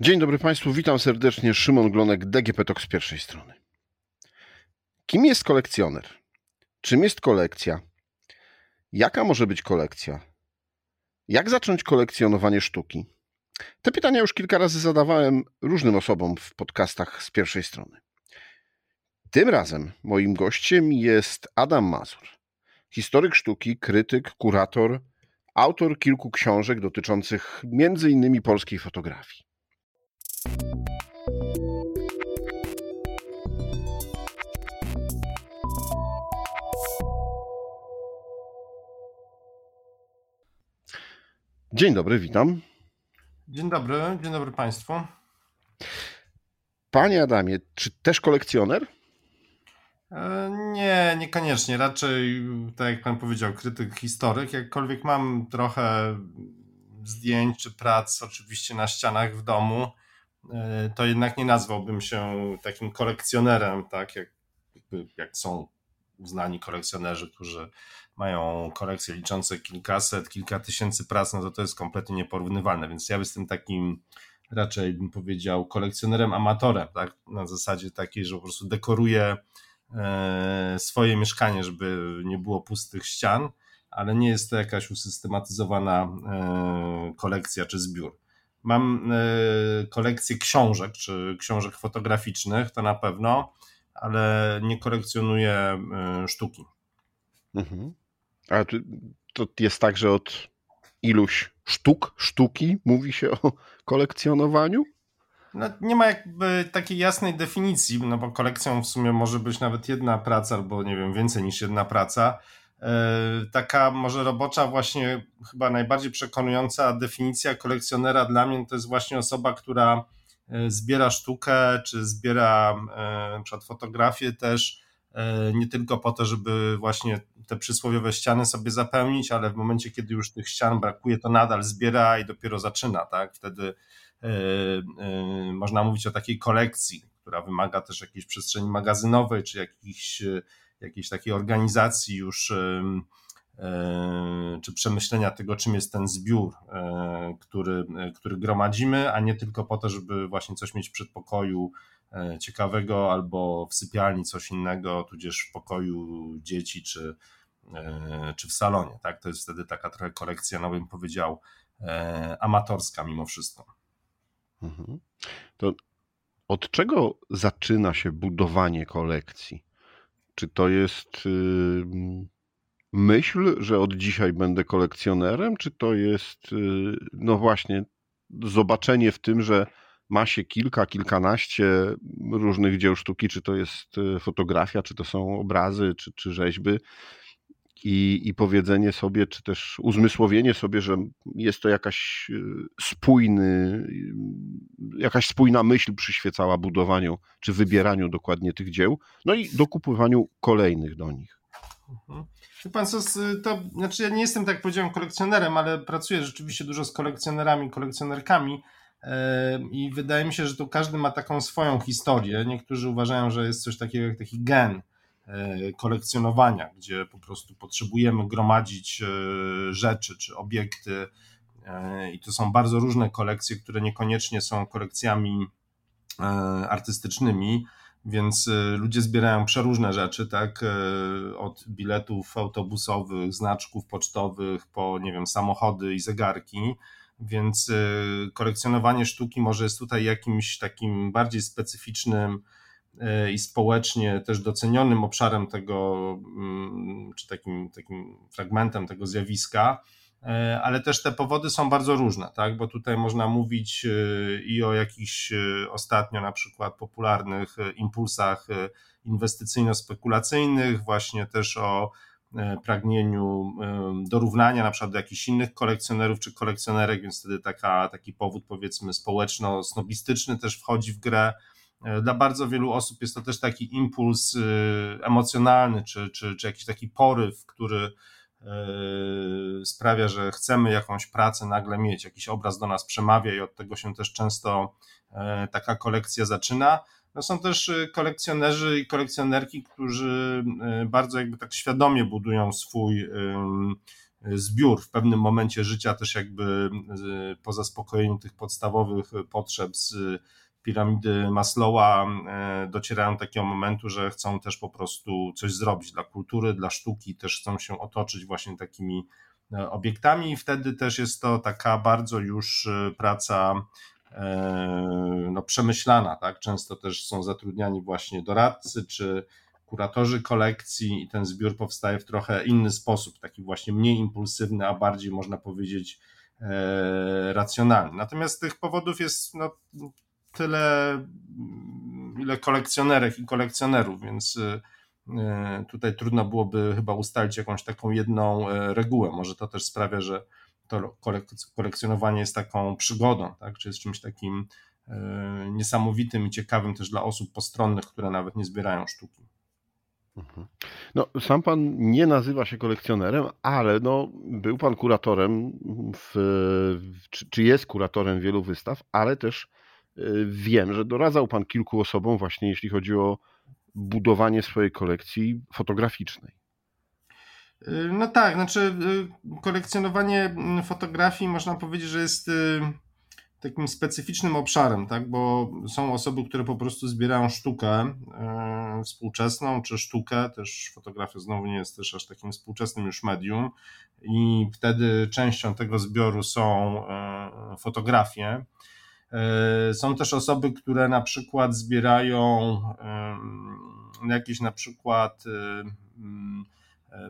Dzień dobry Państwu, witam serdecznie. Szymon Glonek, DGP Talk z pierwszej strony. Kim jest kolekcjoner? Czym jest kolekcja? Jaka może być kolekcja? Jak zacząć kolekcjonowanie sztuki? Te pytania już kilka razy zadawałem różnym osobom w podcastach z pierwszej strony. Tym razem moim gościem jest Adam Mazur, historyk sztuki, krytyk, kurator, autor kilku książek dotyczących m.in. polskiej fotografii. Dzień dobry, witam. Dzień dobry, dzień dobry Państwu. Panie Adamie, czy też kolekcjoner? E, nie, niekoniecznie. Raczej, tak jak Pan powiedział, krytyk, historyk. Jakkolwiek mam trochę zdjęć czy prac oczywiście na ścianach w domu, to jednak nie nazwałbym się takim kolekcjonerem, tak jak, jak są uznani kolekcjonerzy, którzy mają kolekcje liczące kilkaset, kilka tysięcy prac, no to to jest kompletnie nieporównywalne, więc ja jestem takim raczej bym powiedział kolekcjonerem amatorem, tak? na zasadzie takiej, że po prostu dekoruję e, swoje mieszkanie, żeby nie było pustych ścian, ale nie jest to jakaś usystematyzowana e, kolekcja czy zbiór. Mam e, kolekcję książek, czy książek fotograficznych, to na pewno, ale nie kolekcjonuję sztuki. Mhm. A to, to jest tak, że od iluś sztuk, sztuki mówi się o kolekcjonowaniu? No, nie ma jakby takiej jasnej definicji, no bo kolekcją w sumie może być nawet jedna praca, albo nie wiem, więcej niż jedna praca. Yy, taka może robocza, właśnie chyba najbardziej przekonująca definicja kolekcjonera dla mnie to jest właśnie osoba, która e, zbiera sztukę, czy zbiera yy, przykład fotografię też E, nie tylko po to, żeby właśnie te przysłowiowe ściany sobie zapełnić, ale w momencie, kiedy już tych ścian brakuje, to nadal zbiera i dopiero zaczyna, tak? Wtedy można mówić o takiej kolekcji, która wymaga też jakiejś przestrzeni magazynowej, czy jakiejś, jakiejś takiej organizacji już czy przemyślenia tego, czym jest ten zbiór, który, który gromadzimy, a nie tylko po to, żeby właśnie coś mieć w przedpokoju, E, ciekawego albo w sypialni coś innego, tudzież w pokoju dzieci czy, e, czy w salonie. Tak? To jest wtedy taka trochę kolekcja, no bym powiedział, e, amatorska mimo wszystko. Mhm. To od czego zaczyna się budowanie kolekcji? Czy to jest y, myśl, że od dzisiaj będę kolekcjonerem, czy to jest, y, no właśnie, zobaczenie w tym, że ma się kilka, kilkanaście różnych dzieł sztuki, czy to jest e, fotografia, czy to są obrazy, czy, czy rzeźby. I, I powiedzenie sobie, czy też uzmysłowienie sobie, że jest to jakaś e, spójny, jakaś spójna myśl przyświecała budowaniu, czy wybieraniu dokładnie tych dzieł, no i dokupywaniu kolejnych do nich. Mhm. Pan co, to znaczy ja nie jestem, tak powiedziałem, kolekcjonerem, ale pracuję rzeczywiście dużo z kolekcjonerami, kolekcjonerkami i wydaje mi się, że tu każdy ma taką swoją historię. Niektórzy uważają, że jest coś takiego jak taki gen e, kolekcjonowania, gdzie po prostu potrzebujemy gromadzić e, rzeczy czy obiekty e, i to są bardzo różne kolekcje, które niekoniecznie są kolekcjami artystycznymi, więc ludzie zbierają przeróżne rzeczy, tak, od biletów autobusowych, znaczków pocztowych, po, nie wiem, samochody i zegarki, więc kolekcjonowanie sztuki może jest tutaj jakimś takim bardziej specyficznym i społecznie też docenionym obszarem tego, mm, czy takim, takim fragmentem tego zjawiska, y, ale też te powody są bardzo różne, tak? bo tutaj można mówić i o jakichś ostatnio na przykład popularnych impulsach inwestycyjno-spekulacyjnych, właśnie też o pragnieniu dorównania na przykład do jakichś innych kolekcjonerów czy kolekcjonerek, więc wtedy taka, taki powód powiedzmy społeczno-snobistyczny też wchodzi w grę. Dla bardzo wielu osób jest to też taki impuls y, emocjonalny, czy, czy, czy jakiś taki poryw, który e, sprawia, że chcemy jakąś pracę nagle mieć, jakiś obraz do nas przemawia i od tego się też często taka kolekcja zaczyna. No są też y, kolekcjonerzy i kolekcjonerki, którzy y, bardzo jakby tak świadomie budują swój, zbiór w pewnym momencie życia też jakby po zaspokojeniu tych podstawowych potrzeb z piramidy Maslowa docierają do takiego momentu, że chcą też po prostu coś zrobić dla kultury, dla sztuki, też chcą się otoczyć właśnie takimi obiektami i wtedy też jest to taka bardzo już praca no, przemyślana, tak? Często też są zatrudniani właśnie doradcy czy kuratorzy kolekcji i ten zbiór powstaje w trochę inny sposób, taki właśnie mniej impulsywny, a bardziej można powiedzieć e, racjonalny. Natomiast tych powodów jest no, tyle, ile kolekcjonerek i kolekcjonerów, więc e, tutaj trudno byłoby chyba ustalić jakąś taką jedną e, regułę. Może to też sprawia, że to kolekcjonowanie jest taką przygodą, tak? czy jest czymś takim niesamowitym i ciekawym też dla osób postronnych, które nawet nie zbierają sztuki. Mhm. No, sam pan nie nazywa się kolekcjonerem, ale no, był pan kuratorem, w, czy, czy jest kuratorem wielu wystaw, ale też y, wiem, że doradzał pan kilku osobom właśnie jeśli chodzi o budowanie swojej kolekcji fotograficznej. Y, no tak, znaczy y, kolekcjonowanie mm, fotografii można powiedzieć, że jest takim specyficznym obszarem, tak? bo są osoby, które po prostu zbierają sztukę współczesną, czy sztukę, też fotografia znowu nie jest też aż takim współczesnym już medium i wtedy częścią tego zbioru są fotografie. E, są też osoby, które na przykład zbierają jakieś na przykład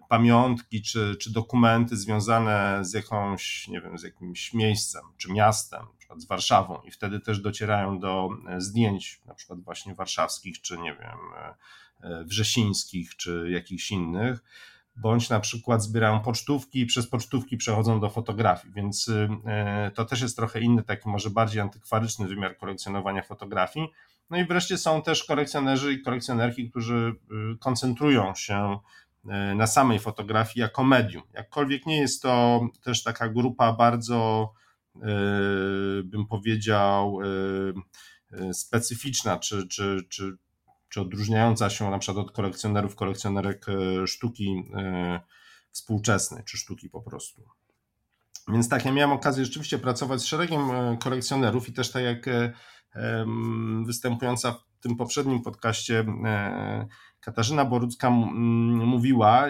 pamiątki czy, czy dokumenty związane z jakąś, nie wiem, z jakimś miejscem czy miastem, na przykład z Warszawą i wtedy też docierają do e, zdjęć na przykład właśnie warszawskich, czy nie wiem, e, e, wrzesińskich, czy jakichś innych, bądź na przykład zbierają pocztówki i przez pocztówki przechodzą do fotografii, więc to też jest trochę inny, taki może bardziej antykwaryczny wymiar kolekcjonowania fotografii. No i wreszcie są też kolekcjonerzy i kolekcjonerki, którzy koncentrują się na samej fotografii jako medium. Jakkolwiek nie jest to też taka grupa bardzo, bym powiedział, specyficzna, czy, czy, czy, czy odróżniająca się na przykład od kolekcjonerów, kolekcjonerek sztuki współczesnej, czy sztuki po prostu. Więc tak, ja miałem okazję rzeczywiście pracować z szeregiem kolekcjonerów i też tak jak występująca w tym poprzednim podcaście Katarzyna Borucka mówiła,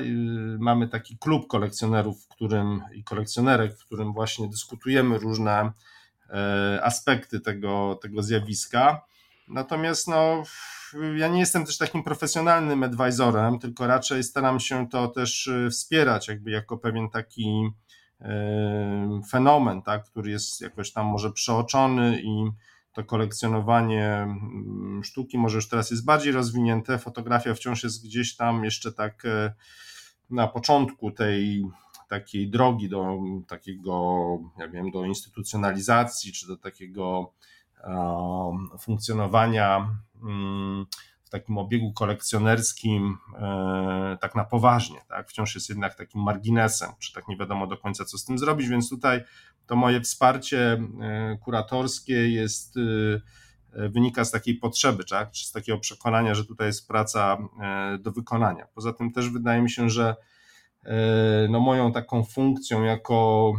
mamy taki klub kolekcjonerów w którym, i kolekcjonerek, w którym właśnie dyskutujemy różne e, aspekty tego, tego zjawiska. Natomiast no, ja nie jestem też takim profesjonalnym advisorem, tylko raczej staram się to też y, wspierać, jakby jako pewien taki e, fenomen, tak, który jest jakoś tam może przeoczony i to kolekcjonowanie mm, sztuki może już teraz jest bardziej rozwinięte, fotografia wciąż jest gdzieś tam jeszcze tak e, na początku tej takiej drogi do takiego, ja wiem, do instytucjonalizacji, czy do takiego funkcjonowania mm, w takim obiegu kolekcjonerskim e, tak na poważnie, tak? Wciąż jest jednak takim marginesem, czy tak nie wiadomo do końca, co z tym zrobić, więc tutaj to moje wsparcie e, kuratorskie jest e, wynika z takiej potrzeby, tak? czy z takiego przekonania, że tutaj jest praca do wykonania. Poza tym też wydaje mi się, że no moją taką funkcją jako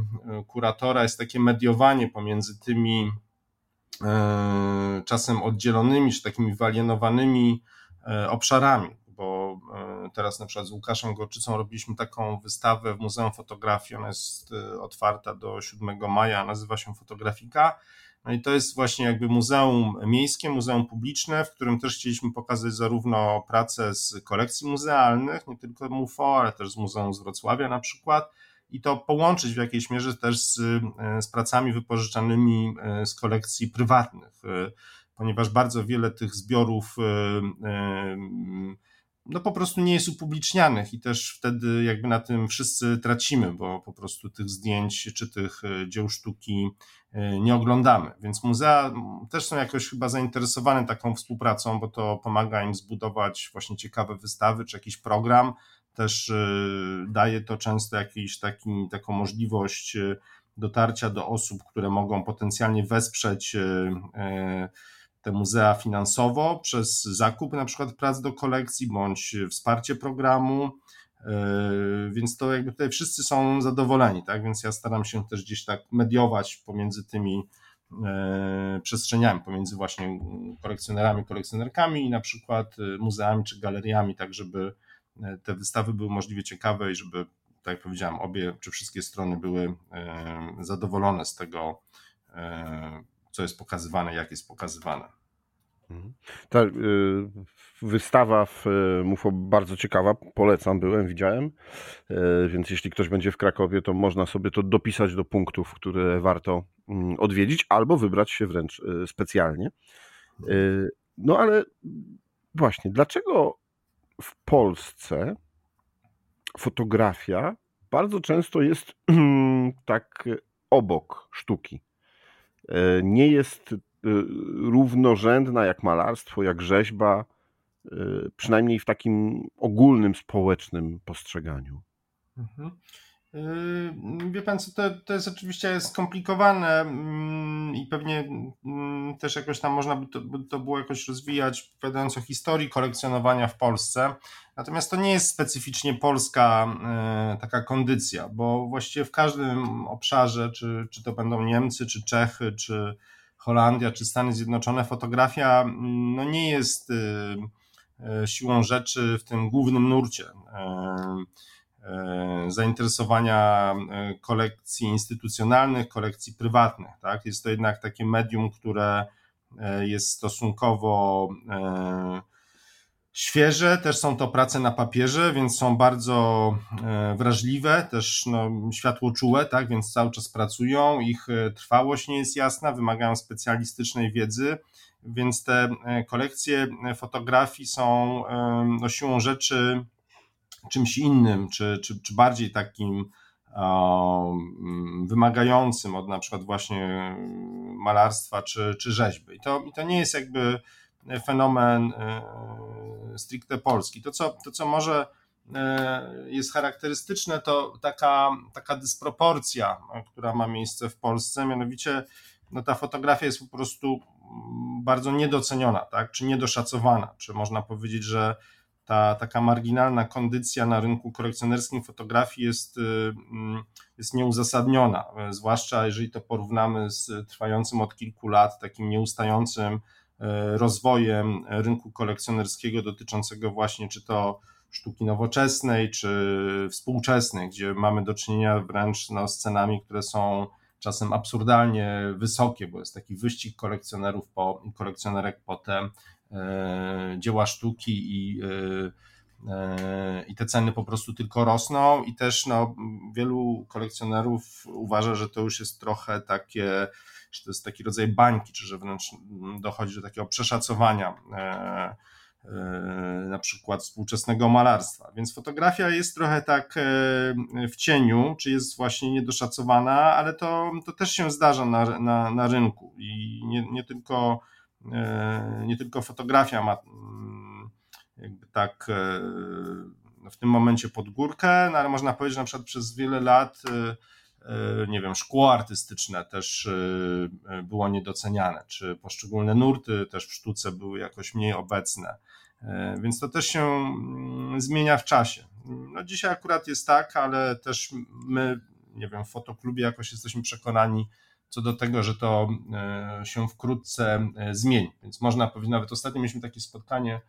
kuratora jest takie mediowanie pomiędzy tymi czasem oddzielonymi czy takimi wyalienowanymi e, obszarami, bo e, teraz na przykład z Łukaszem Gorczycą robiliśmy taką wystawę w Muzeum Fotografii, ona jest otwarta do 7 maja, nazywa się Fotografika. No i to jest właśnie jakby muzeum miejskie, muzeum publiczne, w którym też chcieliśmy pokazać zarówno pracę z kolekcji muzealnych, nie tylko MUFO, ale też z Muzeum z Wrocławia na przykład, i to połączyć w jakiejś mierze też z, e, z pracami wypożyczanymi e, z kolekcji prywatnych, e, ponieważ bardzo wiele tych zbiorów no po prostu nie jest upublicznianych i też wtedy jakby na tym wszyscy tracimy, bo po prostu tych zdjęć czy tych dzieł sztuki nie oglądamy. Więc muzea też są jakoś chyba zainteresowane taką współpracą, bo to pomaga im zbudować właśnie ciekawe wystawy czy jakiś program, też y, daje to często jakiś taki, taką możliwość y, dotarcia do osób, które mogą potencjalnie wesprzeć y, te muzea finansowo przez zakup na przykład prac do kolekcji bądź wsparcie programu. Więc to jakby tutaj wszyscy są zadowoleni, tak? Więc ja staram się też gdzieś tak mediować pomiędzy tymi przestrzeniami, pomiędzy właśnie kolekcjonerami, kolekcjonerkami i na przykład muzeami czy galeriami, tak żeby te wystawy były możliwie ciekawe i żeby tak jak powiedziałem, obie czy wszystkie strony były zadowolone z tego, co jest pokazywane, jak jest pokazywane. Mhm. Ta wystawa w MUFO bardzo ciekawa, polecam, byłem, widziałem, więc jeśli ktoś będzie w Krakowie, to można sobie to dopisać do punktów, które warto mm, odwiedzić, albo wybrać się wręcz specjalnie. No ale właśnie, dlaczego w Polsce fotografia bardzo często jest tak obok sztuki. E, nie jest e, równorzędna jak malarstwo, jak rzeźba, e, przynajmniej w takim ogólnym społecznym postrzeganiu. Mhm. Yy, wie pan co, to, to jest oczywiście skomplikowane mm, i pewnie mm, też jakoś tam można by to, by to było jakoś rozwijać, opowiadając o historii kolekcjonowania w Polsce. Natomiast to nie jest specyficznie polska yy, taka kondycja, bo właściwie w każdym obszarze, czy, czy to będą Niemcy, czy Czechy, czy Holandia, czy Stany Zjednoczone, fotografia mm, no nie jest yy, siłą rzeczy w tym głównym nurcie zainteresowania e, kolekcji instytucjonalnych, kolekcji prywatnych. Tak? Jest to jednak takie medium, które e, jest stosunkowo świeże, też są to prace na papierze, więc są bardzo wrażliwe, też no, światłoczułe, tak, więc cały czas pracują, ich trwałość nie jest jasna, wymagają specjalistycznej wiedzy, więc te kolekcje fotografii są no, siłą rzeczy czymś innym, czy, czy, czy bardziej takim um, wymagającym od na przykład właśnie malarstwa czy, czy rzeźby. I to, I to nie jest jakby fenomen e, stricte polski. To co, to, co może e, jest charakterystyczne, to taka, taka dysproporcja, która ma miejsce w Polsce, mianowicie no, ta fotografia jest po prostu bardzo niedoceniona, tak? czy niedoszacowana, czy można powiedzieć, że ta taka marginalna kondycja na rynku kolekcjonerskim fotografii jest, y, mm, jest nieuzasadniona, zwłaszcza jeżeli to porównamy z trwającym od kilku lat takim nieustającym e, rozwojem rynku kolekcjonerskiego dotyczącego właśnie czy to sztuki nowoczesnej, czy współczesnej, gdzie mamy do czynienia wręcz no, z cenami, które są czasem absurdalnie wysokie, bo jest taki wyścig kolekcjonerów po, kolekcjonerek po te dzieła sztuki i, e, e, i te ceny po prostu tylko rosną i też no, wielu kolekcjonerów uważa, że to już jest trochę takie, że to jest taki rodzaj bańki, czy że wręcz dochodzi do takiego przeszacowania na przykład współczesnego malarstwa. Więc fotografia jest trochę tak w cieniu, czy jest właśnie niedoszacowana, ale to, to też się zdarza na, na, na rynku i nie, nie tylko E, nie tylko fotografia ma mm, jakby tak e, w tym momencie pod górkę, no ale można powiedzieć, że na przykład przez wiele lat e, nie wiem, szkło artystyczne też było niedoceniane, czy poszczególne nurty też w sztuce były jakoś mniej obecne. Więc to też się mm, zmienia w czasie. No dzisiaj akurat jest tak, ale też my, nie wiem, w fotoklubie jakoś jesteśmy przekonani, co do tego, że to e, się wkrótce e, zmieni. Więc można powiedzieć, nawet ostatnio mieliśmy takie spotkanie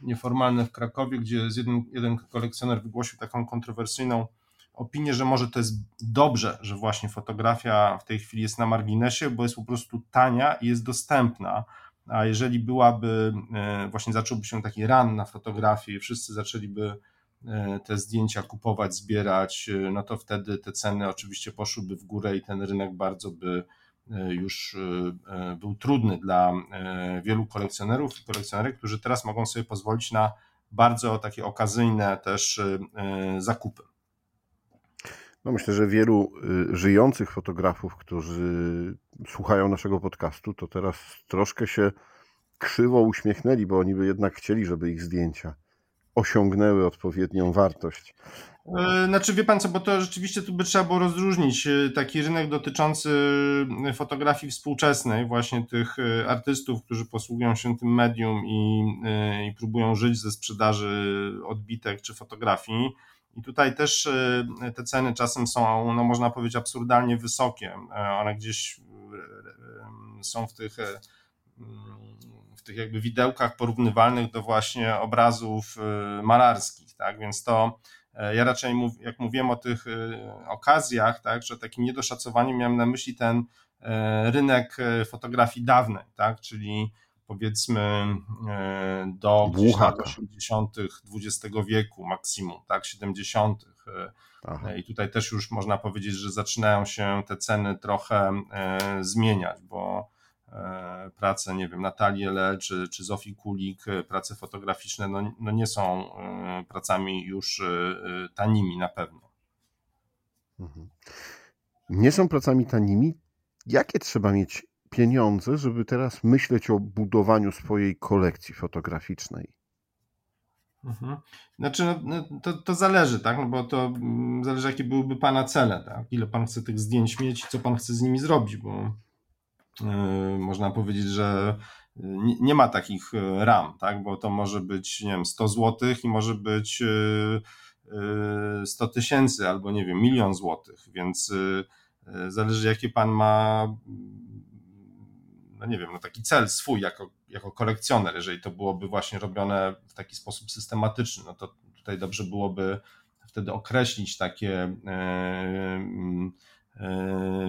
nieformalne w Krakowie, gdzie jeden, jeden kolekcjoner wygłosił taką kontrowersyjną opinię, że może to jest dobrze, że właśnie fotografia w tej chwili jest na marginesie, bo jest po prostu tania i jest dostępna. A jeżeli byłaby, e, właśnie zacząłby się taki ran na fotografię i wszyscy zaczęliby te zdjęcia kupować, zbierać, e, no to wtedy te ceny oczywiście poszłyby w górę i ten rynek bardzo by e, już był trudny dla wielu kolekcjonerów i kolekcjonerek, którzy teraz mogą sobie pozwolić na bardzo takie okazyjne też zakupy. No myślę, że wielu żyjących fotografów, którzy słuchają naszego podcastu, to teraz troszkę się krzywo uśmiechnęli, bo oni by jednak chcieli, żeby ich zdjęcia osiągnęły odpowiednią wartość. E, znaczy, wie pan co, bo to rzeczywiście tu by trzeba było rozróżnić e, taki rynek dotyczący e, fotografii współczesnej, właśnie tych artystów, którzy posługują się tym medium i, i próbują żyć ze sprzedaży odbitek czy fotografii I tutaj też te ceny czasem są, no można powiedzieć, absurdalnie wysokie. One gdzieś są w tych tych jakby widełkach porównywalnych do właśnie obrazów malarskich, tak? Więc to E, ja raczej, mów, jak mówiłem o tych e, okazjach, tak, że takim niedoszacowaniem miałem na myśli ten e, rynek fotografii dawnej, tak, czyli powiedzmy do lat 80. XX wieku maksimum, tak, 70. Aha. I tutaj też już można powiedzieć, że zaczynają się te ceny trochę zmieniać, bo E, prace, nie wiem, Natalii Le czy, czy Zofii Kulik, e, prace fotograficzne, no, no nie są e, pracami już tanimi na pewno. Mhm. Nie są pracami tanimi. Jakie trzeba mieć pieniądze, żeby teraz myśleć o budowaniu swojej kolekcji fotograficznej? Mhm. Znaczy, no, no, to, to zależy, tak? No bo to mm, zależy, jakie byłyby Pana cele, tak? Ile Pan chce tych zdjęć mieć i co Pan chce z nimi zrobić, bo można powiedzieć, że nie, nie, ma takich yy, ram, tak? bo to może być nie wiem, 100 zł i może być 100 yy, tysięcy albo nie wiem, milion złotych, więc zależy jaki pan ma no nie wiem, no taki cel swój jako, jako kolekcjoner, jeżeli to byłoby właśnie robione w taki sposób systematyczny, no to tutaj dobrze byłoby wtedy określić takie yy, E,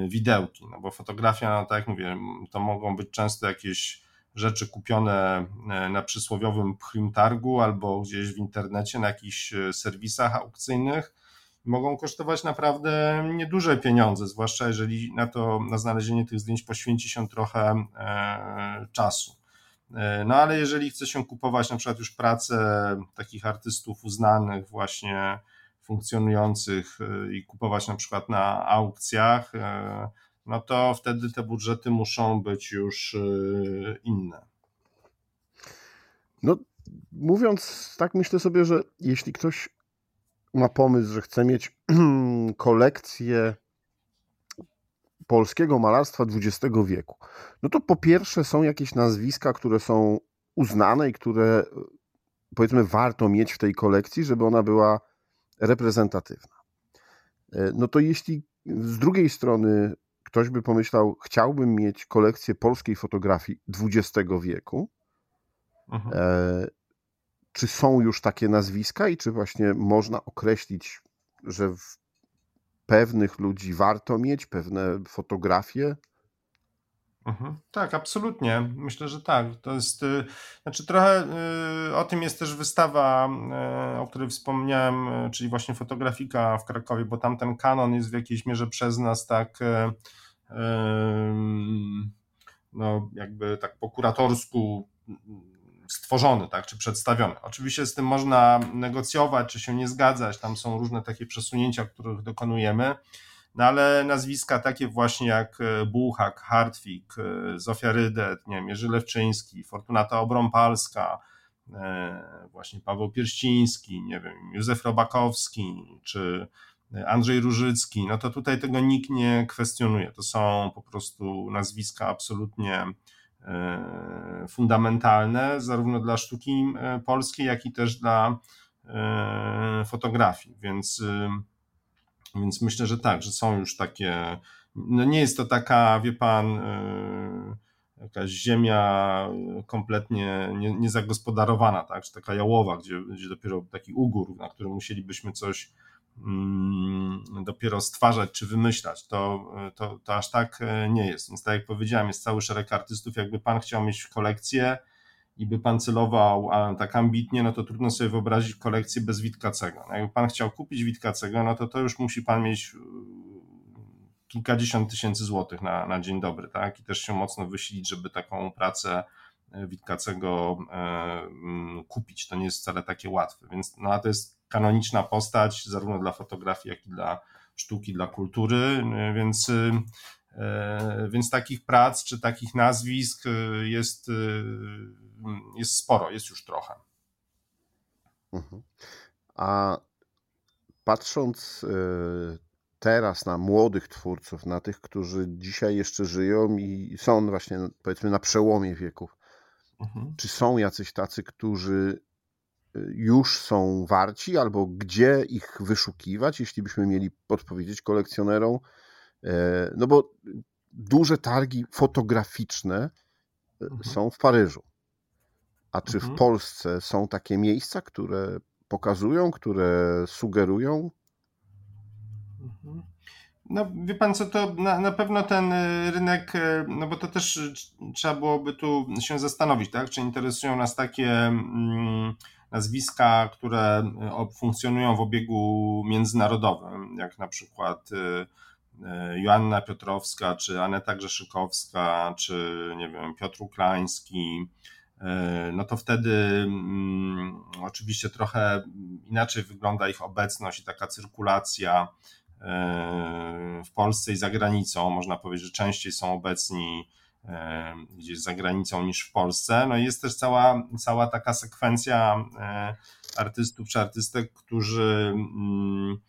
widełki, no bo fotografia, no tak jak mówię, to mogą być często jakieś rzeczy kupione e, na przysłowiowym pchlim targu albo gdzieś w internecie na jakichś e, serwisach aukcyjnych. Mogą kosztować naprawdę nieduże pieniądze, zwłaszcza jeżeli na to, na znalezienie tych zdjęć poświęci się trochę czasu. No ale jeżeli chce się kupować na przykład już pracę takich artystów uznanych właśnie funkcjonujących y, i kupować na przykład na aukcjach, y, no to wtedy te budżety muszą być już y, inne. No, mówiąc tak, myślę sobie, że jeśli ktoś ma pomysł, że chce mieć kolekcję polskiego malarstwa XX wieku, no to po pierwsze są jakieś nazwiska, które są uznane i które powiedzmy warto mieć w tej kolekcji, żeby ona była reprezentatywna. E, no to jeśli z drugiej strony ktoś by pomyślał, chciałbym mieć kolekcję polskiej fotografii XX wieku, mhm. e, czy są już takie nazwiska i czy właśnie można określić, że w pewnych ludzi warto mieć pewne fotografie Mhm. Tak, absolutnie. Myślę, że tak. To jest, y, znaczy trochę y, o tym jest też wystawa, y, o której wspomniałem, czyli właśnie fotografika w Krakowie, bo tam ten kanon jest w jakiejś mierze przez nas tak no jakby tak po kuratorsku stworzony, tak, czy przedstawiony. Oczywiście z tym można negocjować, czy się nie zgadzać, tam są różne takie przesunięcia, których dokonujemy, no ale nazwiska takie właśnie jak e, Buchak, Hartwig, e, Zofia Rydet, nie wiem, Jerzy Lewczyński, Fortunata Obrąpalska, e, właśnie Paweł Pierściński, nie wiem, Józef Robakowski, czy Andrzej Różycki, no to tutaj tego nikt nie kwestionuje. To są po prostu nazwiska absolutnie fundamentalne, zarówno dla sztuki polskiej, jak i też dla fotografii. Więc więc myślę, że tak, że są już takie. No nie jest to taka, wie pan, yy, jakaś ziemia kompletnie niezagospodarowana, tak? Czy taka jałowa, gdzie, gdzie dopiero taki ugór, na którym musielibyśmy coś mm, dopiero stwarzać czy wymyślać. To, to, to aż tak e, nie jest. Więc tak jak powiedziałem, jest cały szereg artystów. Jakby pan chciał mieć kolekcję, i by pan celował tak ambitnie, no to trudno sobie wyobrazić kolekcję bez Witkacego. No jakby pan chciał kupić Witkacego, no to to już musi pan mieć yy, kilkadziesiąt tysięcy złotych na, na dzień dobry, tak? I też się mocno wysilić, żeby taką pracę yy, Witkacego e, mm, kupić. To nie jest wcale takie łatwe. Więc no, to jest kanoniczna postać, zarówno dla fotografii, jak i dla sztuki, dla kultury, więc E, więc takich prac czy takich nazwisk e, jest, e, jest sporo, jest już trochę. Mhm. A patrząc teraz na młodych twórców, na tych, którzy dzisiaj jeszcze żyją i są właśnie powiedzmy na przełomie wieków, mhm. czy są jacyś tacy, którzy już są warci, albo gdzie ich wyszukiwać, jeśli byśmy mieli podpowiedzieć kolekcjonerom. No bo duże targi fotograficzne mhm. są w Paryżu. A czy mhm. w Polsce są takie miejsca, które pokazują, które sugerują? Mhm. No, wie pan co, to na, na pewno ten y, rynek, no bo to też trzeba byłoby tu się zastanowić, tak? Czy interesują nas takie mm, nazwiska, które funkcjonują w obiegu międzynarodowym, jak na przykład Joanna Piotrowska, czy Aneta Grzeszykowska, czy nie wiem, Piotr Ukraiński, no to wtedy mm, oczywiście trochę inaczej wygląda ich obecność i taka cyrkulacja E, w Polsce i za granicą. Można powiedzieć, że częściej są obecni e, gdzieś za granicą niż w Polsce. No i jest też cała, cała taka sekwencja e, artystów czy artystek, którzy mm,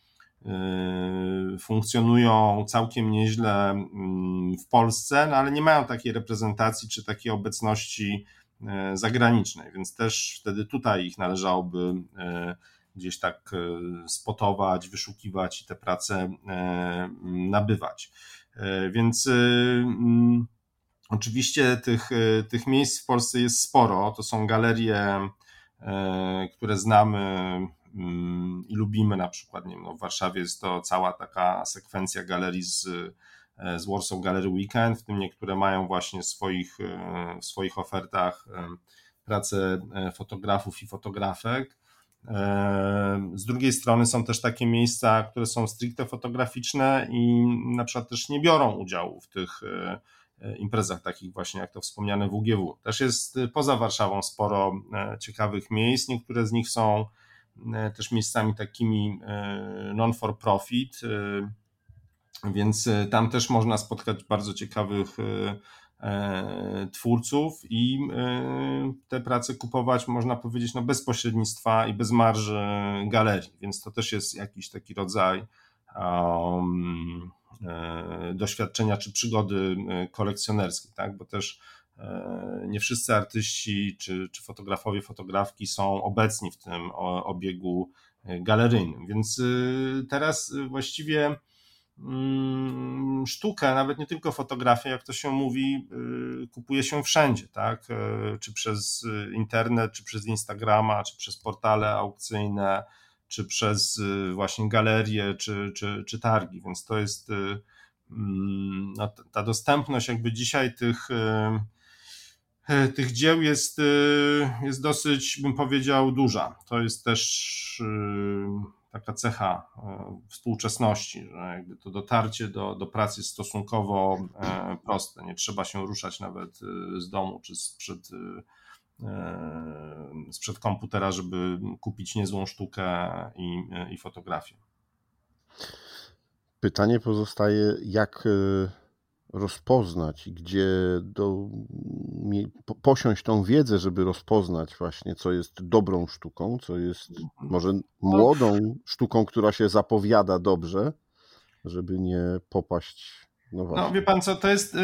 funkcjonują całkiem nieźle mm, w Polsce, no ale nie mają takiej reprezentacji czy takiej obecności zagranicznej, więc też wtedy tutaj ich należałoby gdzieś tak spotować, wyszukiwać i te prace nabywać. Więc mm, oczywiście tych, tych miejsc w Polsce jest sporo. To są galerie, które znamy i lubimy na przykład. Nie wiem, no w Warszawie jest to cała taka sekwencja galerii z, z Warsaw Gallery Weekend, w tym niektóre mają właśnie swoich, w swoich ofertach prace fotografów i fotografek. Z drugiej strony są też takie miejsca, które są stricte fotograficzne i na przykład też nie biorą udziału w tych e, imprezach takich właśnie jak to wspomniane WGW. Też jest e, poza Warszawą sporo e, ciekawych miejsc. Niektóre z nich są też miejscami takimi non for profit, więc tam też można spotkać bardzo ciekawych E, twórców i e, te prace kupować, można powiedzieć, no bez pośrednictwa i bez marży galerii, więc to też jest jakiś taki rodzaj um, doświadczenia czy przygody kolekcjonerskiej, tak? bo też nie wszyscy artyści czy, czy fotografowie, fotografki są obecni w tym obiegu galeryjnym, więc teraz właściwie Mm, sztukę, nawet nie tylko fotografię, jak to się mówi, kupuje się wszędzie, tak? Czy przez internet, czy przez Instagrama, czy przez portale aukcyjne, czy przez właśnie galerie, czy, czy, czy targi, więc to jest mm, no, ta dostępność jakby dzisiaj tych tych dzieł jest, jest dosyć, bym powiedział, duża. To jest też taka cecha e, współczesności, że jakby to dotarcie do, do pracy jest stosunkowo e, proste. Nie trzeba się ruszać nawet e, z domu czy sprzed, sprzed komputera, żeby kupić niezłą sztukę i, i fotografię. Pytanie pozostaje, jak rozpoznać gdzie do, posiąść tą wiedzę, żeby rozpoznać właśnie, co jest dobrą sztuką, co jest mhm. może młodą sztuką, która się zapowiada dobrze, żeby nie popaść. No, no wie pan co, to jest y,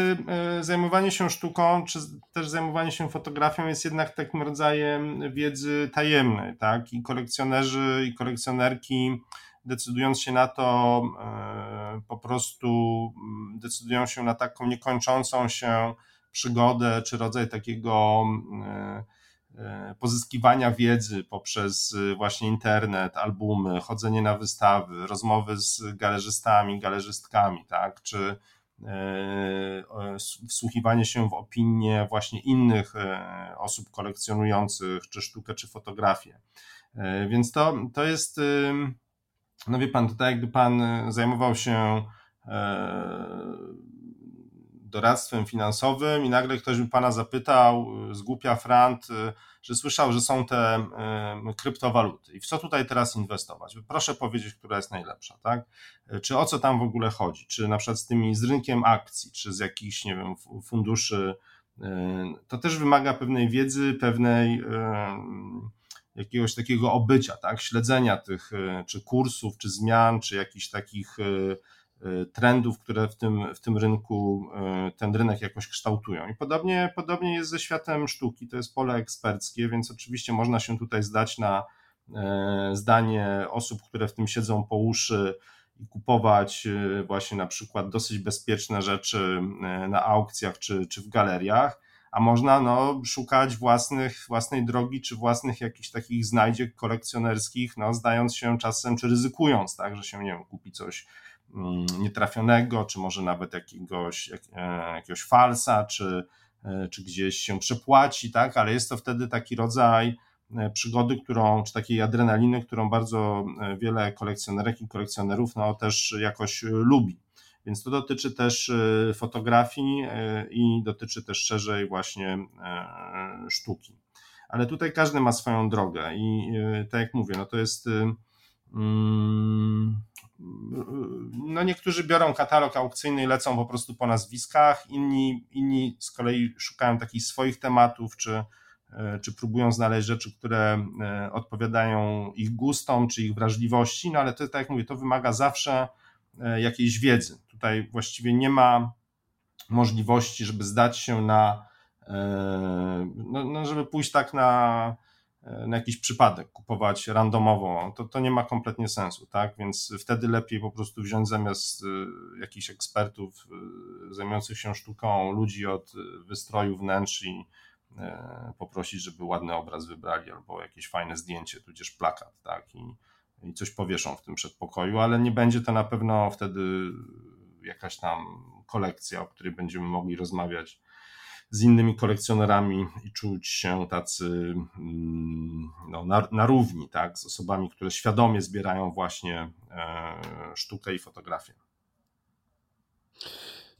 y, zajmowanie się sztuką, czy też zajmowanie się fotografią jest jednak takim rodzajem wiedzy tajemnej, tak? I kolekcjonerzy i kolekcjonerki decydując się na to, e, po prostu mm, decydują się na taką niekończącą się przygodę, czy rodzaj takiego e, e, pozyskiwania wiedzy poprzez właśnie internet, albumy, chodzenie na wystawy, rozmowy z galerzystami, galerzystkami, tak, czy wsłuchiwanie się w opinie właśnie innych osób kolekcjonujących, czy sztukę, czy fotografię. Więc to, to jest no wie pan, to tak jakby pan e, zajmował się e, doradztwem finansowym i nagle ktoś by pana zapytał z głupia frant, że słyszał, że są te kryptowaluty i w co tutaj teraz inwestować? Proszę powiedzieć, która jest najlepsza, tak? Czy o co tam w ogóle chodzi? Czy na przykład z tymi, z rynkiem akcji, czy z jakichś, nie wiem, funduszy, to też wymaga pewnej wiedzy, pewnej jakiegoś takiego obycia, tak? śledzenia tych czy kursów, czy zmian, czy jakichś takich trendów, które w tym, w tym rynku, ten rynek jakoś kształtują. I podobnie, podobnie jest ze światem sztuki, to jest pole eksperckie, więc oczywiście można się tutaj zdać na zdanie osób, które w tym siedzą po uszy, i kupować właśnie na przykład dosyć bezpieczne rzeczy na aukcjach czy, czy w galeriach, a można no, szukać własnych, własnej drogi czy własnych jakichś takich znajdziek kolekcjonerskich, no, zdając się czasem czy ryzykując, tak, że się nie wiem, kupi coś nietrafionego, czy może nawet jakiegoś, jak, e, jakiegoś falsa, czy, czy gdzieś się przepłaci, tak, ale jest to wtedy taki rodzaj E, przygody, którą, czy takiej adrenaliny, którą bardzo e, wiele kolekcjonerek i kolekcjonerów no, też jakoś e, lubi. Więc to dotyczy też fotografii i dotyczy też szerzej właśnie sztuki. Ale tutaj każdy ma swoją drogę i tak jak mówię, no to jest. Mm, no niektórzy biorą katalog aukcyjny i lecą po prostu po nazwiskach, inni, inni z kolei szukają takich swoich tematów, czy, E, czy próbują znaleźć rzeczy, które e, odpowiadają ich gustom, czy ich wrażliwości, no ale to, tak jak mówię, to wymaga zawsze e, jakiejś wiedzy. Tutaj właściwie nie ma możliwości, żeby zdać się na, no, no żeby pójść tak na, na jakiś przypadek, kupować randomowo, to, to nie ma kompletnie sensu, tak? Więc wtedy lepiej po prostu wziąć zamiast jakichś ekspertów zajmujących się sztuką ludzi od wystroju wnętrz i E, poprosić, żeby ładny obraz wybrali albo jakieś fajne zdjęcie, tudzież plakat, tak, i, i coś powieszą w tym przedpokoju, ale nie będzie to na pewno wtedy jakaś tam kolekcja, o której będziemy mogli rozmawiać z innymi kolekcjonerami i czuć się tacy mm, no, na, na równi, tak, z osobami, które świadomie zbierają właśnie e, sztukę i fotografię.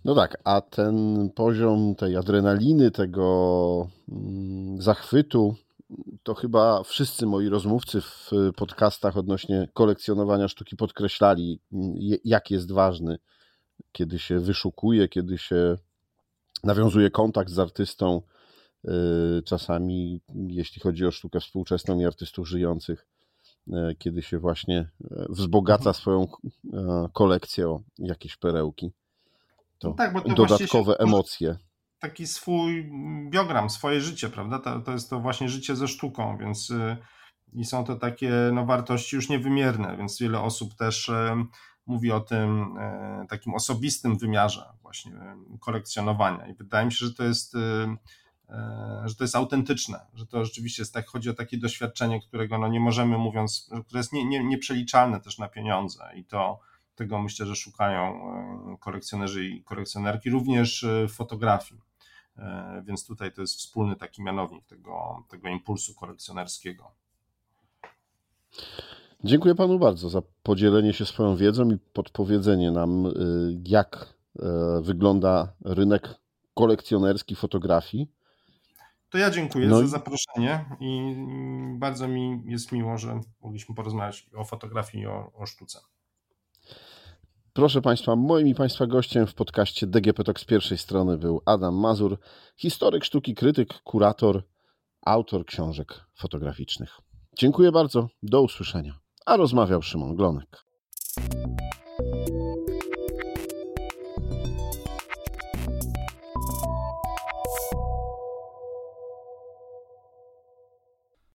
No tak, a ten poziom tej adrenaliny, tego mm, zachwytu, to chyba wszyscy moi rozmówcy w podcastach odnośnie kolekcjonowania sztuki podkreślali, jak jest ważny, kiedy się wyszukuje, kiedy się nawiązuje kontakt z artystą. Y, czasami, jeśli chodzi o sztukę współczesną i artystów żyjących, y, kiedy się właśnie y, wzbogaca mhm. swoją kolekcję o jakieś perełki to, no tak, bo to dodatkowe emocje. Taki swój biogram, swoje życie, prawda? To, to jest to właśnie życie ze sztuką, więc i są to takie no, wartości już niewymierne, więc wiele osób też mówi o tym y, takim osobistym wymiarze właśnie kolekcjonowania i wydaje mi się, że to jest że to jest autentyczne, że to rzeczywiście jest tak, chodzi o takie doświadczenie, którego no nie możemy mówiąc, które jest nie, nie, nieprzeliczalne też na pieniądze i to tego myślę, że szukają e, kolekcjonerzy i kolekcjonerki, również e, fotografii. E, więc tutaj to jest wspólny taki mianownik tego, tego impulsu kolekcjonerskiego. Dziękuję panu bardzo za podzielenie się swoją wiedzą i podpowiedzenie nam, jak wygląda rynek kolekcjonerski fotografii. To ja dziękuję no za zaproszenie i bardzo mi jest miło, że mogliśmy porozmawiać o fotografii i o, o sztuce. Proszę Państwa, moim i Państwa gościem w podcaście DGP Talk z pierwszej strony był Adam Mazur, historyk sztuki, krytyk, kurator, autor książek fotograficznych. Dziękuję bardzo, do usłyszenia. A rozmawiał Szymon Glonek.